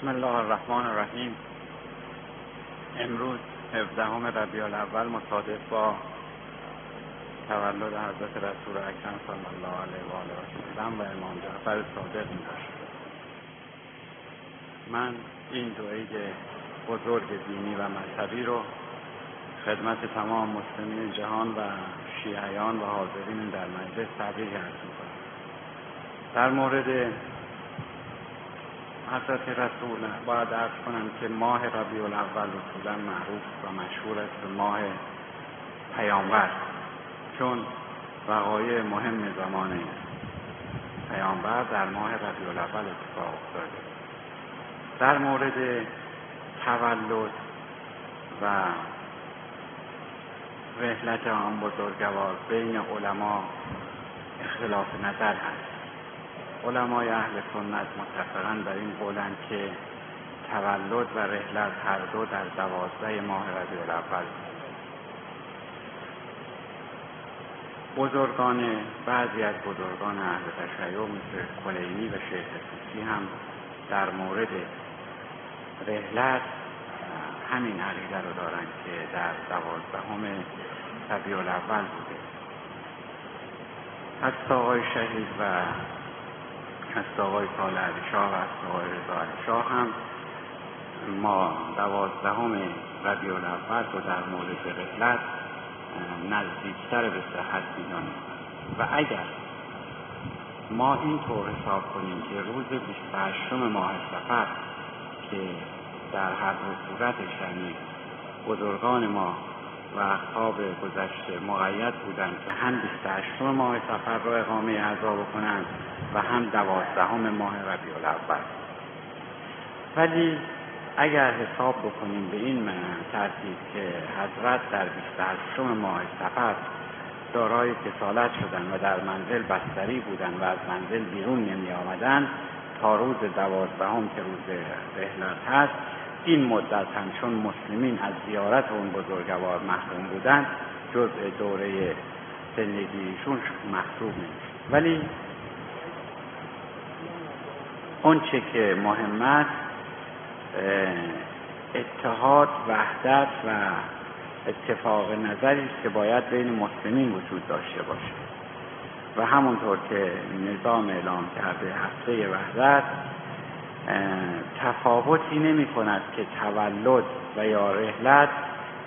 بسم الله الرحمن الرحیم. امروز 17 ربیع الاول مصادف با تولد حضرت رسول اکرم صلی الله علیه و آله و سلم و امام جعفر صادق می من این عید بزرگ دینی و مذهبی رو خدمت تمام مسلمین جهان و شیعیان و حاضرین در مجلس تبریک عرض می‌کنم. در مورد حضرت رسول باید ارز کنم که ماه ربیع الاول اصولا معروف و مشهور است به ماه پیامبر چون وقایع مهم زمان پیامبر در ماه ربیع الاول اتفاق افتاده. در مورد تولد و رحلت آن بزرگوار بین علما اختلاف نظر هست. علمای اهل سنت متفقا در این قولند که تولد و رحلت هر دو در دوازده ماه ربیع الاول. بزرگان بعضی از بزرگان اهل تشیع مثل کلینی و شیخ توسی هم در مورد رحلت همین عقیده رو دارند که در دوازدهم ربیع الاول بوده. از آقای شهید و از آقای سال شاه و از آقای رضا شاه هم ما دوازدهم ربیع الاول رو در مورد رحلت نزدیکتر به صحت می‌دانیم. و اگر ما اینطور حساب کنیم که روز 28 ماه سفر که در هر دو یعنی بزرگان ما و اصحاب گذشته مقید بودند که هم 28 ماه سفر را اقامه اعضا بکنند و هم دوازدهم ماه ربیع الاول ولی اگر حساب بکنیم به این ترتیب که حضرت در 28 ماه سفر دارای کسالت شدن و در منزل بستری بودند و از منزل بیرون نمی آمدن تا روز دوازدهم که روز رحلت هست این مدت هم چون مسلمین از زیارت اون بزرگوار محروم بودند جزء دوره زندگیشون محسوب نمیشه ولی اون چه که مهم است اتحاد وحدت و اتفاق نظری است که باید بین مسلمین وجود داشته باشه. و همونطور که نظام اعلام کرده هفته وحدت تفاوتی نمی کند که تولد و یا رحلت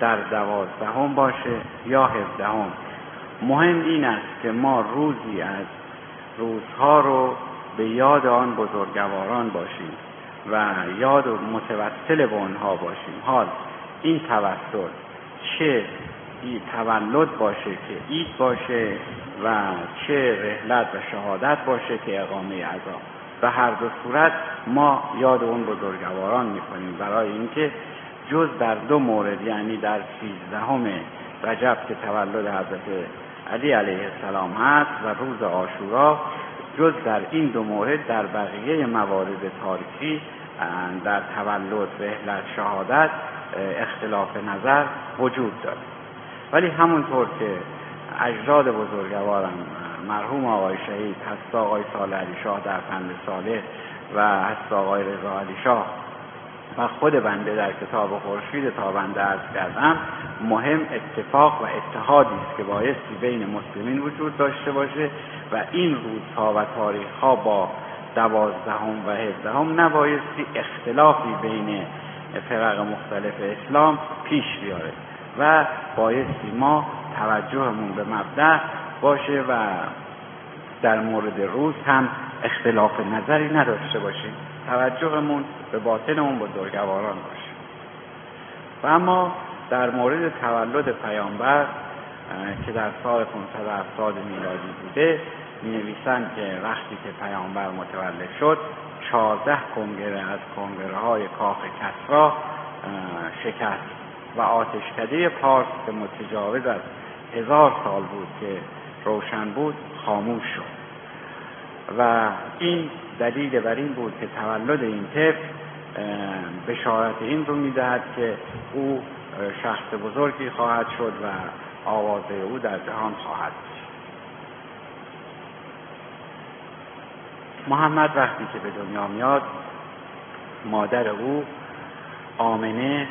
در دوازدهم باشه یا هفدهم. مهم این است که ما روزی از روزها رو به یاد آن بزرگواران باشیم و یاد و متوسل به آنها باشیم. حال این توسل چه تولد باشه که عید باشه و چه رحلت و شهادت باشه که اقامه عذاب و هر دو صورت ما یاد اون بزرگواران می‌کنیم. برای اینکه جز در دو مورد یعنی در سیزدهم رجب که تولد حضرت علی علیه السلام هست و روز آشورا جز در این دو مورد در بقیه موارد تاریخی در تولد رحلت شهادت اختلاف نظر وجود داره. ولی همونطور که اجداد بزرگوارم مرحوم آقای شهید هست آقای سال علی شاه در پند ساله و هست آقای رضا علی شاه و خود بنده در کتاب خورشید تا بنده ارز کردم مهم اتفاق و اتحادی است که بایستی بین مسلمین وجود داشته باشه و این روزها و تاریخها با دوازدهم و هفدهم نبایستی اختلافی بین فرق مختلف اسلام پیش بیاره و بایستی ما توجهمون به مبدع باشه و در مورد روز هم اختلاف نظری نداشته باشیم. توجهمون به باطن اون بزرگواران باشه. و اما در مورد تولد پیامبر که در سال 570 میلادی بوده می نویسند که وقتی که پیامبر متولد شد چهارده کنگره از کنگره های کاخ کسرا شکست و آتشکده پارس که متجاوز از هزار سال بود که روشن بود خاموش شد. و این دلیل بر این بود که تولد این طفل بشارت این رو می‌دهد که او شخص بزرگی خواهد شد و آوازه او در جهان خواهد بود. محمد وقتی که به دنیا میاد مادر او آمنه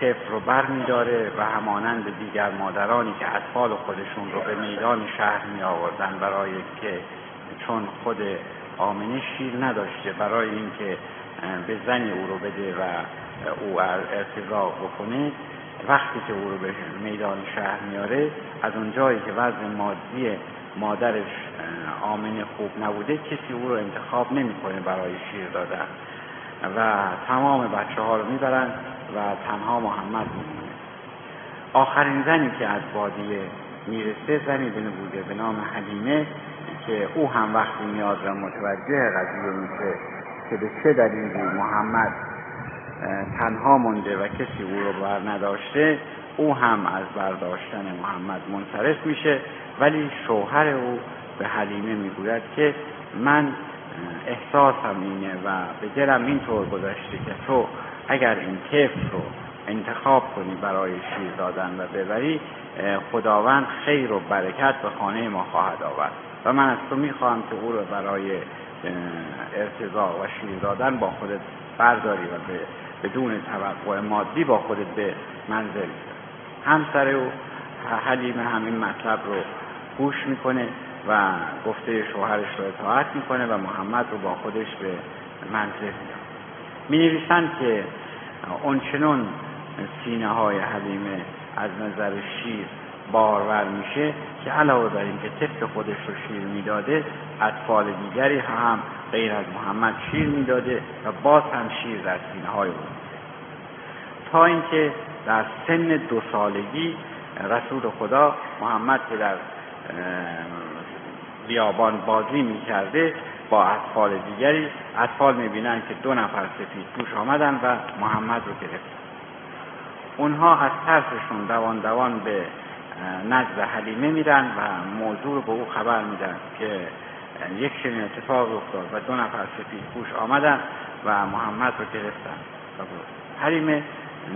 طفل رو بر میداره و همانند دیگر مادرانی که اطفال خودشون رو به میدان شهر می آوردن برای که چون خود آمنه شیر نداشته برای اینکه به زنی او رو بده و او ارتضا بکنه. وقتی که او رو به میدان شهر میاره از اونجایی که وضع مادی مادرش آمنه خوب نبوده کسی او رو انتخاب نمی‌کنه برای شیر دادن. و تمام بچه ها رو می‌برن و تنها محمد میمونه. آخرین زنی که از بادیه می‌رسه زنی بوده به نام حلیمه. که او هم وقتی میاد و متوجه قضیه میشه که به چه دلیلی محمد تنها مونده و کسی او رو بر نداشته او هم از برداشتن محمد منصرف میشه. ولی شوهر او به حلیمه می‌گوید که من احساسم اینه و به دلم اینطور گذشته که تو اگر این طفل رو انتخاب کنی برای شیر دادن و ببری خداوند خیر و برکت به خانه ما خواهد آورد. و من از تو می‌خواهم که او رو برای ارتضا و شیر دادن با خودت برداری و به بدون توقع مادی با خودت به منزل همسر او حلیمه همین مطلب رو گوش می‌کنه و گفته شوهرش رو اطاعت می‌کنه و محمد رو با خودش به منزل میاد می نویسند که اونچنون سینه های حلیمه از نظر شیر بارور میشه که علاوه بر اینکه طفل خودش رو شیر می‌داده اطفال دیگری هم غیر از محمد شیر می‌داده و باز هم شیر در سینه های او. تا اینکه در سن دو سالگی رسول خدا محمد که در بیابان بازی می‌کرده با اطفال دیگری اطفال می‌بینن که دو نفر سفید پوش آمدن و محمد رو گرفتن اونها از ترسشون دوان دوان به نزد حلیمه میرن و موضوع رو به او خبر میدن که یک چنین اتفاق افتاد و دو نفر سفید پوش آمدن و محمد رو گرفتن. حلیمه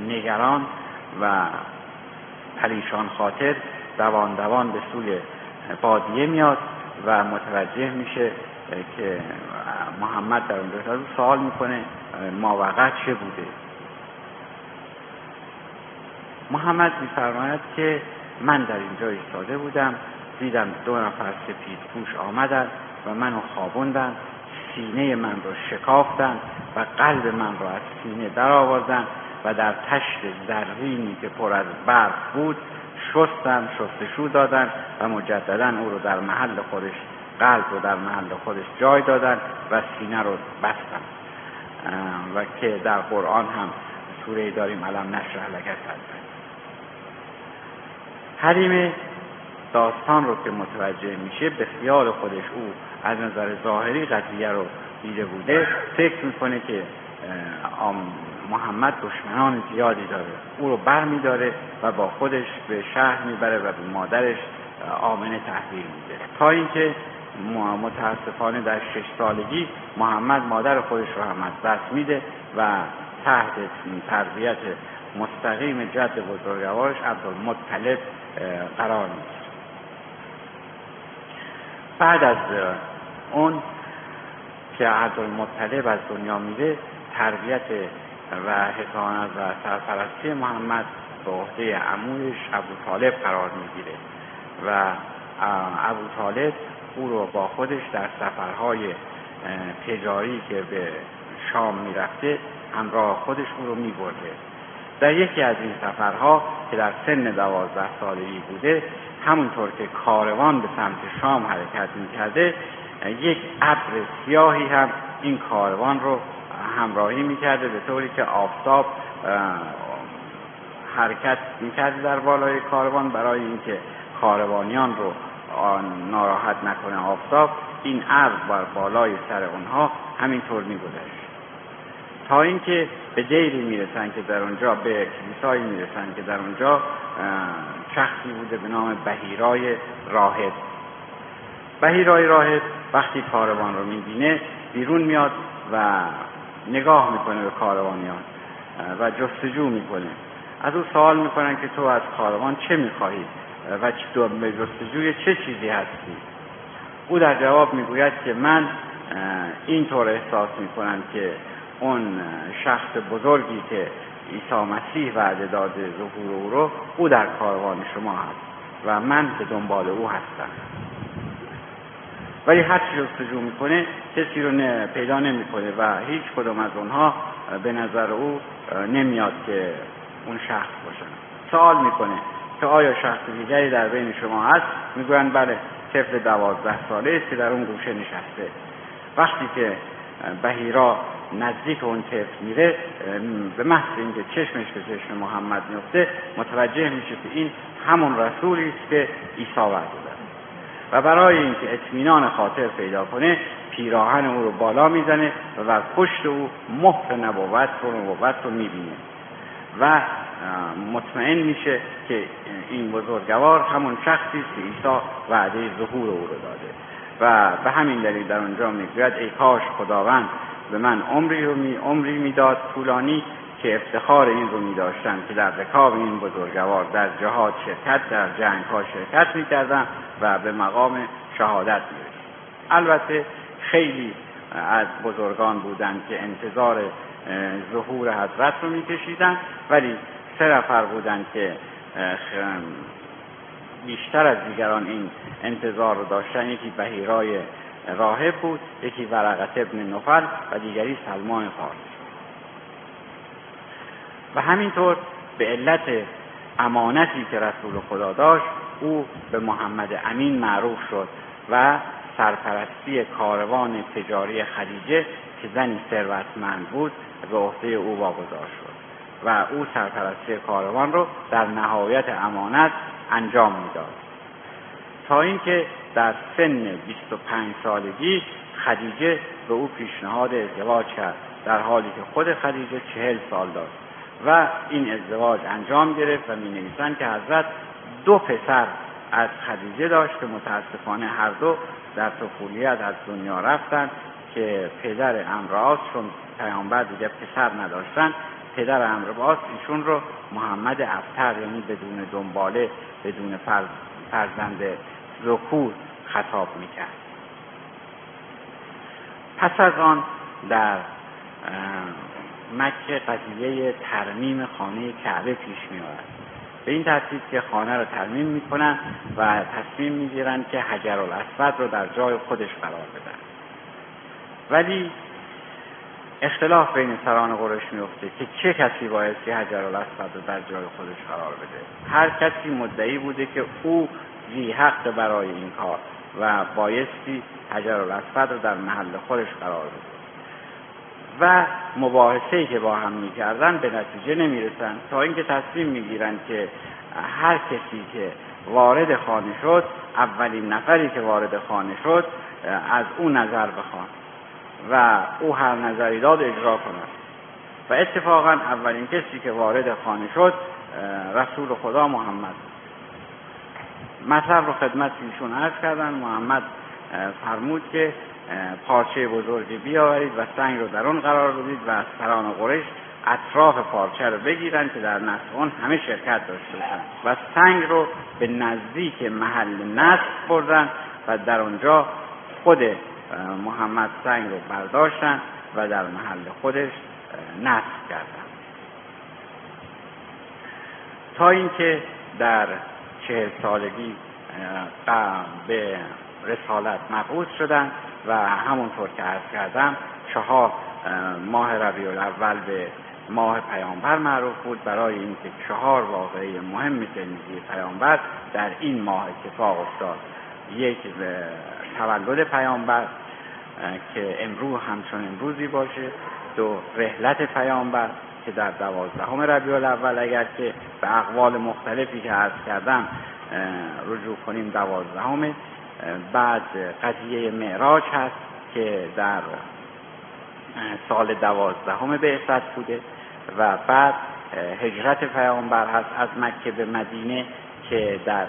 نگران و پریشان خاطر دوان دوان به سوی بادیه میاد و متوجه میشه که محمد در اونجا سوال می‌کنه ماوقت چه بوده؟ محمد میفرماید که من در اینجا ایستاده بودم دیدم دو نفر سپید پوش آمدن و منو خوابوندن سینه من رو شکافتن و قلب من رو از سینه در آوردن و در تشت زرینی که پر از برف بود شستن شستشو دادن و مجددا او رو در محل خودش قلب رو در محل خودش جای دادن و سینه رو بستن. و که در قرآن هم سوره داریم علم نشرح لک حریم داستان رو که متوجه میشه به خیال خودش او از نظر ظاهری قضیه رو دیده بوده. فکر می‌کنه که محمد دشمنان زیادی داره. او رو بر میداره و با خودش به شهر می‌بره و به مادرش آمنه تحویل میده. تا اینکه متاسفانه در شش سالگی محمد مادر خودش رو هم از دست میده و تحت تربیت مستقیم جد بزرگوارش عبدالمطلب قرار می‌گیره بعد از اون که عبدالمطلب از دنیا میره تربیت و حسانت و سرپرستی محمد به عهده عمویش ابو طالب قرار می‌گیره و ابو طالب او رو با خودش در سفرهای تجاری که به شام می‌رفته همراه خودش او رو میبرده. در یکی از این سفرها که در سن دوازده سالگی بوده همونطور که کاروان به سمت شام حرکت می‌کرده یک ابر سیاهی هم این کاروان رو همراهی می‌کرده به طوری که آفتاب حرکت می‌کرده در بالای کاروان برای اینکه کاروانیان رو ناراحت نکنه آفتاب این ابر بر بالای سر اونها همینطور میگذشت. تا اینکه به دیری می‌رسن که در اونجا به کلیسایی می‌رسن که در اونجا شخصی بوده به نام بهیرای راهب. بهیرای راهب وقتی کاروان رو می‌بینه بیرون میاد و نگاه می‌کنه به کاروانیان و جستجو می‌کنه. از او سوال می‌کنن که تو از کاروان چه می‌خواهی؟ و به جستجوی چه چیزی هستی؟ او در جواب می‌گوید که من اینطور احساس می‌کنم که اون شخص بزرگی که عیسی مسیح وعده داده ظهور او رو او در کاروان شما هست و من به دنبال او هستم. ولی هر چی جستجو می‌کنه کسی رو پیدا نمی‌کنه و هیچ کدوم از اونها به نظر او نمیاد که اون شخص باشن سوال می‌کنه که آیا شخص دیگری در بین شما هست؟ می‌گویند بله طفل دوازده ساله است که در اون گوشه نشسته. وقتی که بهیرا نزدیک اون طفل میره به محض اینکه چشمش به چشم محمد میفته متوجه میشه که این همون رسولی است که عیسی وعده داد و برای اینکه اطمینان خاطر پیدا کنه پیراهن او رو بالا می‌زنه و بر پشت او مهر نبوت رو نبوت رو می‌بینه. و مطمئن میشه که این بزرگوار همون شخصی است که عیسی وعده ظهور او رو داده. و به همین دلیل در اونجا می‌گوید ای کاش خداوند به من عمری رو می عمری می‌داد طولانی که افتخار این رو می داشتم که در رکاب این بزرگوار در جهاد شرکت در جنگ ها شرکت می کردم و به مقام شهادت می البته خیلی از بزرگان بودند که انتظار ظهور حضرت رو میکشیدند ولی سه نفر بودند که بیشتر از دیگران این انتظار رو داشتن. یکی بهیرای راهب بود یکی ورقت ابن نفل و دیگری سلمان فارس. و همینطور به علت امانتی که رسول خدا داشت او به محمد امین معروف شد و سرپرستی کاروان تجاری خدیجه که زنی ثروتمند بود به عهده او واگذار شد و او سرپرستی کاروان رو در نهایت امانت انجام می‌داد. تا اینکه در سن 25 سالگی خدیجه به او پیشنهاد ازدواج کرد در حالی که خود خدیجه چهل سال داشت و این ازدواج انجام گرفت و می نویسند که حضرت دو پسر از خدیجه داشت که متاسفانه هر دو در طفولیت از دنیا رفتند که پدر امراض چون پیامبر دیگه پسر نداشتن پدر امرباس ایشون رو محمد افتر یعنی بدون دنباله بدون فرزند ذکور خطاب می‌کرد. پس از آن در مکه قضیه ترمیم خانه کعبه پیش می به این ترتیب که خانه رو ترمیم می‌کنن و تصمیم می‌گیرن که حجر الاسود رو در جای خودش قرار بدن ولی اختلاف بین سران قرش میفته که چه کسی بایستی حجر الاسود رو در جای خودش قرار بده. هر کسی مدعی بوده که او زی حق برای این کار و بایستی حجر الاسود رو در محل خودش قرار بده. و مباحثه که با هم می‌کردن به نتیجه نمی‌رسن. تا اینکه تصمیم می‌گیرن که هر کسی که وارد خانه شد اولین نفری که وارد خانه شد از او نظر بخوان و او هر نظری داد اجرا کند. و اتفاقا اولین کسی که وارد خانه شد رسول خدا محمد. مطلب رو خدمت ایشون عرض کردن. محمد فرمود که پارچه بزرگی بیاورید و سنگ رو در اون قرار بدید و از سران قرش اطراف پارچه رو بگیرن که در نصف اون همه شرکت داشته باشن. و سنگ رو به نزدیک محل نصف بردن و در اونجا خود محمد سنگ رو برداشتن و در محل خودش نصب کردن. تا اینکه در چهل سالگی به رسالت مبعوث شدن و همونطور که عرض کردم چهار ماه ربیع الاول به ماه پیامبر معروف بود. برای اینکه چهار واقعه مهم زندگی پیامبر در این ماه اتفاق افتاد. یک تولد پیامبر که امروز همچون امروزی باشه. دو رحلت پیامبر. که در دوازدهم ربیع الاول اگر که به اقوال مختلفی که عرض کردم رجوع کنیم دوازدهم بعد قضیه معراج هست که در سال دوازدهم بعثت بوده و بعد هجرت پیامبر هست از مکه به مدینه که در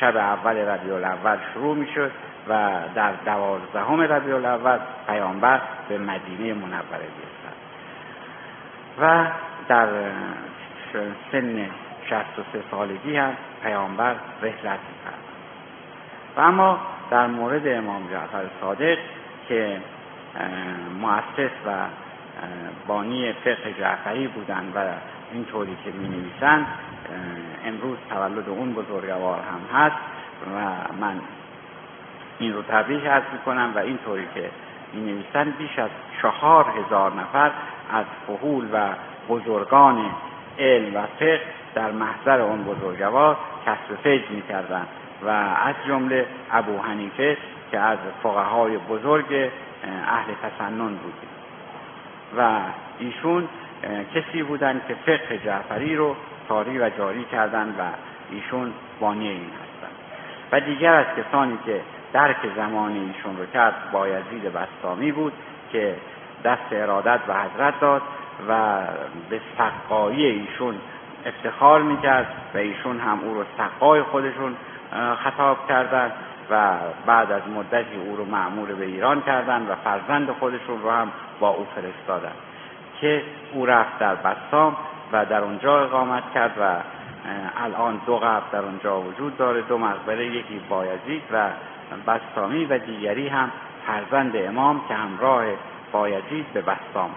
شب اول ربیع الاول شروع می‌شد و در دوازدهم ربیع الاول پیامبر به مدینه منوره بیستد و در سن 63 سالگی هم پیامبر رحلت می‌کرد. و اما در مورد امام جعفر صادق که مؤسس و بانی فقه جعفری بودند و اینطوری که می نویسند امروز تولد اون بزرگوار هم هست و من این رو تبریک عرض می کنم و اینطوری که می نویسند بیش از چهار هزار نفر از فهول و بزرگان علم و فقه در محضر اون بزرگوار کسب فیض می کردن و از جمله ابو حنیفه که از فقهای بزرگ اهل تسنن بود و ایشون کسی بودند که فقه جعفری رو ساری و جاری کردند و ایشون بانی این هستند. و دیگر از کسانی که درک زمان ایشون رو کرد بایزید بستامی بود که دست ارادت و حضرت داد و به سقایی ایشون افتخار می‌کرد و ایشون هم او رو سقای خودشون خطاب کردند و بعد از مدتی او رو معمور به ایران کردند و فرزند خودشون رو هم با او فرستادند که او رفت در بسام و در اونجا اقامت کرد و الان دو قبر در اونجا وجود داره دو مقبره یکی بایزید و بستامی و دیگری هم فرزند امام که همراه بایزید به بستام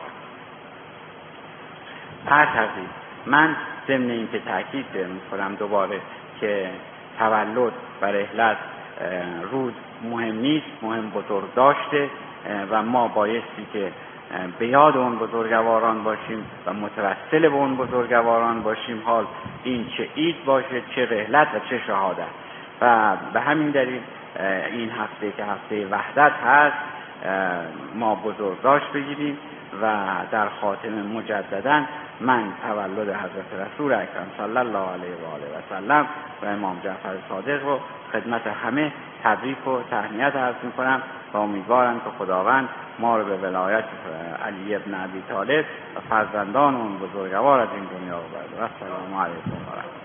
تقریب من ضمن اینکه تاکید می‌کنم دوباره که تولد و رحلت روز مهم نیست مهم بزرگ داشته و ما بایستی که به یاد اون بزرگواران باشیم و متوسل به اون بزرگواران باشیم. حال این چه عید باشه چه رحلت و چه شهادت. و به همین دلیل این هفته که هفته وحدت هست ما بزرگداشت بگیریم و در خاتم مجددا من تولد حضرت رسول اکرم صلی الله علیه و آله و سلم و امام جعفر صادق رو خدمت همه تبریک و تهنیت عرض می‌کنم و امیدوارم که خداوند ما رو به ولایت علی ابن ابی طالب و فرزندان اون بزرگوار از این دنیا ببرد و السلام علیکم و